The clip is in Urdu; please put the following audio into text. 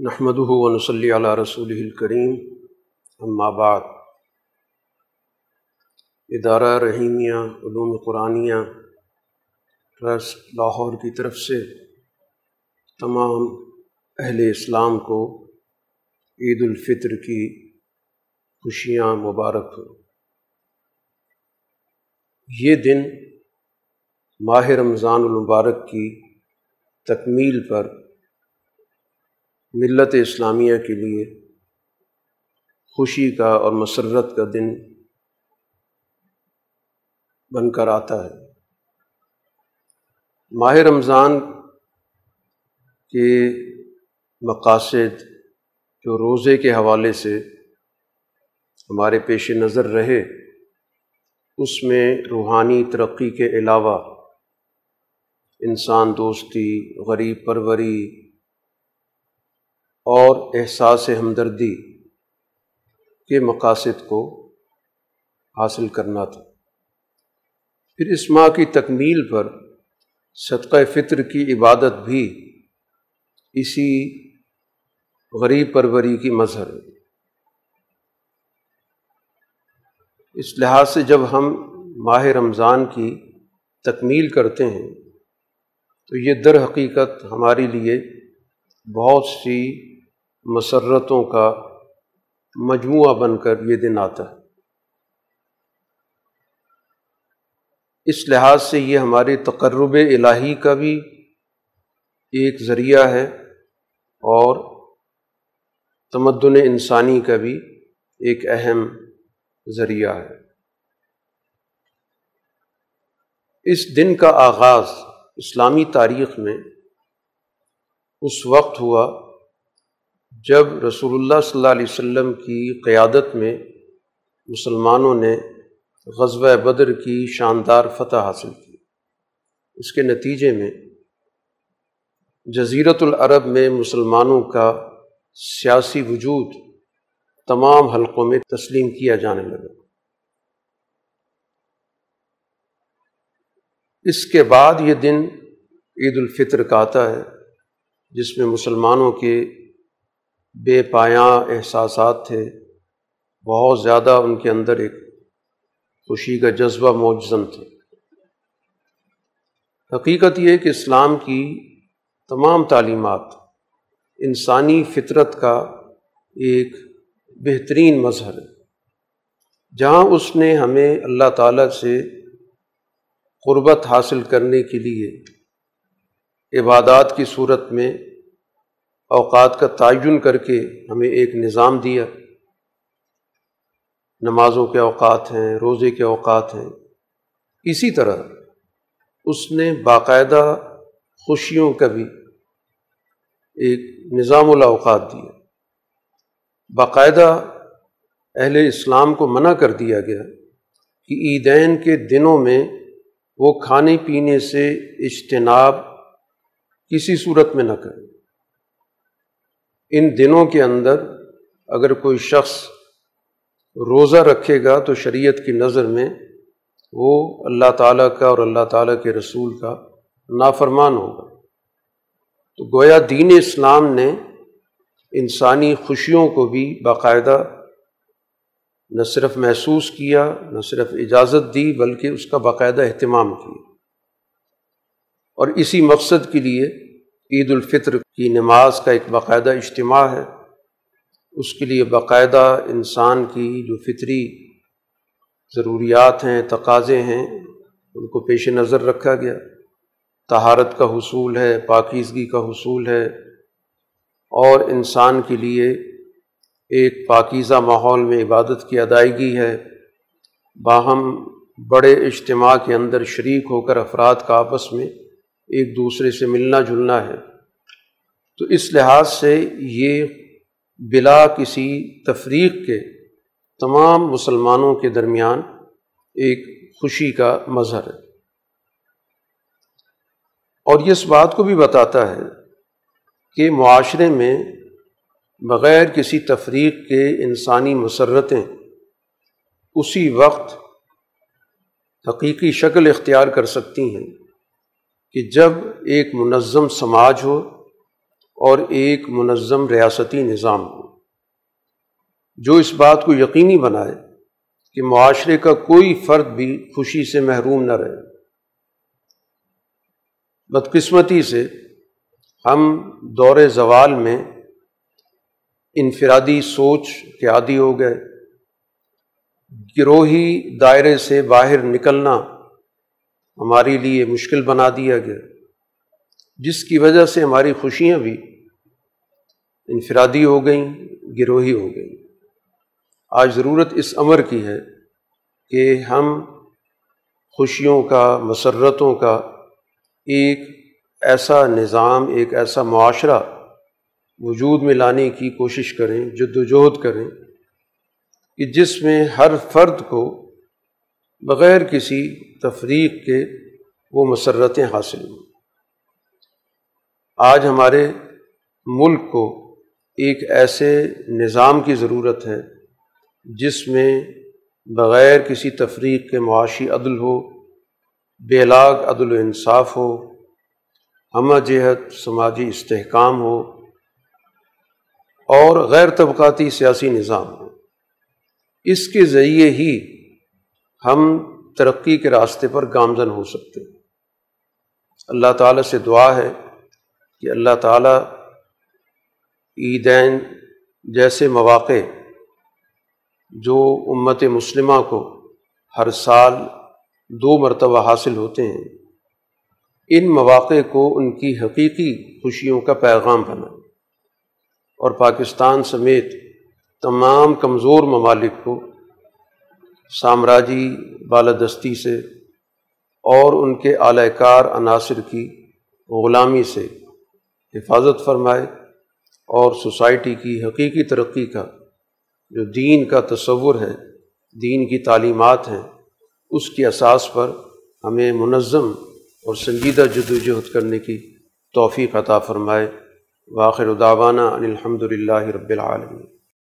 نحمد ونصلی علی رسول الکریم، اما بعد۔ ادارہ رحیمیہ، علوم قرآنیہ، ٹرسٹ لاہور کی طرف سے تمام اہل اسلام کو عید الفطر کی خوشیاں مبارک۔ ہوں یہ دن ماہ رمضان المبارک کی تکمیل پر ملت اسلامیہ کے لیے خوشی کا اور مسرت کا دن بن کر آتا ہے۔ ماہ رمضان کے مقاصد جو روزے کے حوالے سے ہمارے پیش نظر رہے، اس میں روحانی ترقی کے علاوہ انسان دوستی، غریب پروری اور احساس ہمدردی کے مقاصد کو حاصل کرنا تھا۔ پھر اس ماہ کی تکمیل پر صدقہ فطر کی عبادت بھی اسی غریب پروری کی مظہر ہے۔ اس لحاظ سے جب ہم ماہ رمضان کی تکمیل کرتے ہیں تو یہ در حقیقت ہمارے لیے بہت سی مسرتوں کا مجموعہ بن کر یہ دن آتا ہے۔ اس لحاظ سے یہ ہمارے تقرب الہی کا بھی ایک ذریعہ ہے اور تمدن انسانی کا بھی ایک اہم ذریعہ ہے۔ اس دن کا آغاز اسلامی تاریخ میں اس وقت ہوا جب رسول اللہ صلی اللہ علیہ وسلم کی قیادت میں مسلمانوں نے غزوہ بدر کی شاندار فتح حاصل کی، اس کے نتیجے میں جزیرت العرب میں مسلمانوں کا سیاسی وجود تمام حلقوں میں تسلیم کیا جانے لگا۔ اس کے بعد یہ دن عید الفطر کا آتا ہے، جس میں مسلمانوں کے بے پایاں احساسات تھے۔ بہت زیادہ ان کے اندر ایک خوشی کا جذبہ موجزن تھے۔ حقیقت یہ کہ اسلام کی تمام تعلیمات انسانی فطرت کا ایک بہترین مظہر ہے۔ جہاں اس نے ہمیں اللہ تعالیٰ سے قربت حاصل کرنے کے لیے عبادات کی صورت میں اوقات کا تعین کر کے ہمیں ایک نظام دیا۔ نمازوں کے اوقات ہیں، روزے کے اوقات ہیں۔ اسی طرح اس نے باقاعدہ خوشیوں کا بھی ایک نظام الاوقات دیا۔ باقاعدہ اہل اسلام کو منع کر دیا گیا کہ عیدین کے دنوں میں وہ کھانے پینے سے اجتناب کسی صورت میں نہ کریں ان دنوں کے اندر اگر کوئی شخص روزہ رکھے گا تو شریعت کی نظر میں وہ اللہ تعالیٰ کا اور اللہ تعالیٰ کے رسول کا نافرمان ہوگا۔ تو گویا دین اسلام نے انسانی خوشیوں کو بھی باقاعدہ نہ صرف محسوس کیا، نہ صرف اجازت دی، بلکہ اس کا باقاعدہ اہتمام کیا۔ اور اسی مقصد کے لیے عید الفطر کی نماز کا ایک باقاعدہ اجتماع ہے۔ اس کے لیے باقاعدہ انسان کی جو فطری ضروریات ہیں، تقاضے ہیں۔ ان کو پیش نظر رکھا گیا۔ تہارت کا حصول ہے، پاکیزگی کا حصول ہے۔ اور انسان کے لیے ایک پاکیزہ ماحول میں عبادت کی ادائیگی ہے۔ باہم بڑے اجتماع کے اندر شریک ہو کر افراد کا آپس میں ایک دوسرے سے ملنا جلنا ہے۔ تو اس لحاظ سے یہ بلا کسی تفریق کے تمام مسلمانوں کے درمیان ایک خوشی کا مظہر ہے۔ اور یہ اس بات کو بھی بتاتا ہے کہ معاشرے میں بغیر کسی تفریق کے انسانی مسرتیں اسی وقت حقیقی شکل اختیار کر سکتی ہیں۔ کہ جب ایک منظم سماج ہو اور ایک منظم ریاستی نظام ہو، جو اس بات کو یقینی بنائے کہ معاشرے کا کوئی فرد بھی خوشی سے محروم نہ رہے۔ بدقسمتی سے ہم دور زوال میں انفرادی سوچ کے عادی ہو گئے۔ گروہی دائرے سے باہر نکلنا ہمارے لیے مشکل بنا دیا گیا۔ جس کی وجہ سے ہماری خوشیاں بھی انفرادی ہو گئیں، گروہی ہو گئیں۔ آج ضرورت اس امر کی ہے کہ ہم خوشیوں کا، مسرتوں کا ایک ایسا نظام، ایک ایسا معاشرہ وجود میں لانے کی کوشش کریں، جد وجہد کریں کہ جس میں ہر فرد کو بغیر کسی تفریق کے وہ مسرتیں حاصل ہوں آج ہمارے ملک کو ایک ایسے نظام کی ضرورت ہے جس میں بغیر کسی تفریق کے معاشی عدل ہو، بے لاگ عدل و انصاف ہو ہمہ جہت سماجی استحکام ہو اور غیر طبقاتی سیاسی نظام ہو۔ اس کے ذریعے ہی ہم ترقی کے راستے پر گامزن ہو سکتے اللہ تعالیٰ سے دعا ہے کہ اللہ تعالیٰ عیدین جیسے مواقع جو امت مسلمہ کو ہر سال دو مرتبہ حاصل ہوتے ہیں، ان مواقع کو ان کی حقیقی خوشیوں کا پیغام بنا اور پاکستان سمیت تمام کمزور ممالک کو سامراجی بالادستی سے اور ان کے اعلی کار عناصر کی غلامی سے حفاظت فرمائے اور سوسائٹی کی حقیقی ترقی کا جو دین کا تصور ہے، دین کی تعلیمات ہیں، اس کی اساس پر ہمیں منظم اور سنجیدہ جد وجہد کرنے کی توفیق عطا فرمائے۔ واخر داوانہ ان الحمد للہ رب العالمین۔